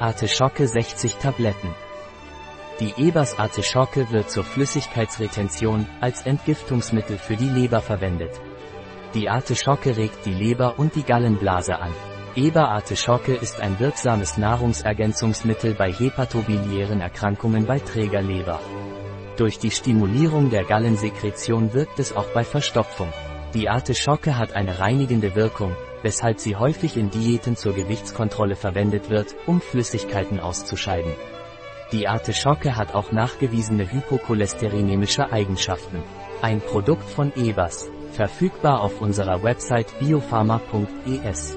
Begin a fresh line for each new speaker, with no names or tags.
Artischocke 60 Tabletten. Die Ebers Artischocke wird zur Flüssigkeitsretention als Entgiftungsmittel für die Leber verwendet. Die Artischocke regt die Leber und die Gallenblase an. Eber Artischocke ist ein wirksames Nahrungsergänzungsmittel bei hepatobiliären Erkrankungen bei Trägerleber. Durch die Stimulierung der Gallensekretion wirkt es auch bei Verstopfung. Die Artischocke hat eine reinigende Wirkung, weshalb sie häufig in Diäten zur Gewichtskontrolle verwendet wird, um Flüssigkeiten auszuscheiden. Die Artischocke hat auch nachgewiesene hypocholesterinemische Eigenschaften. Ein Produkt von Ebers, verfügbar auf unserer Website biopharma.es.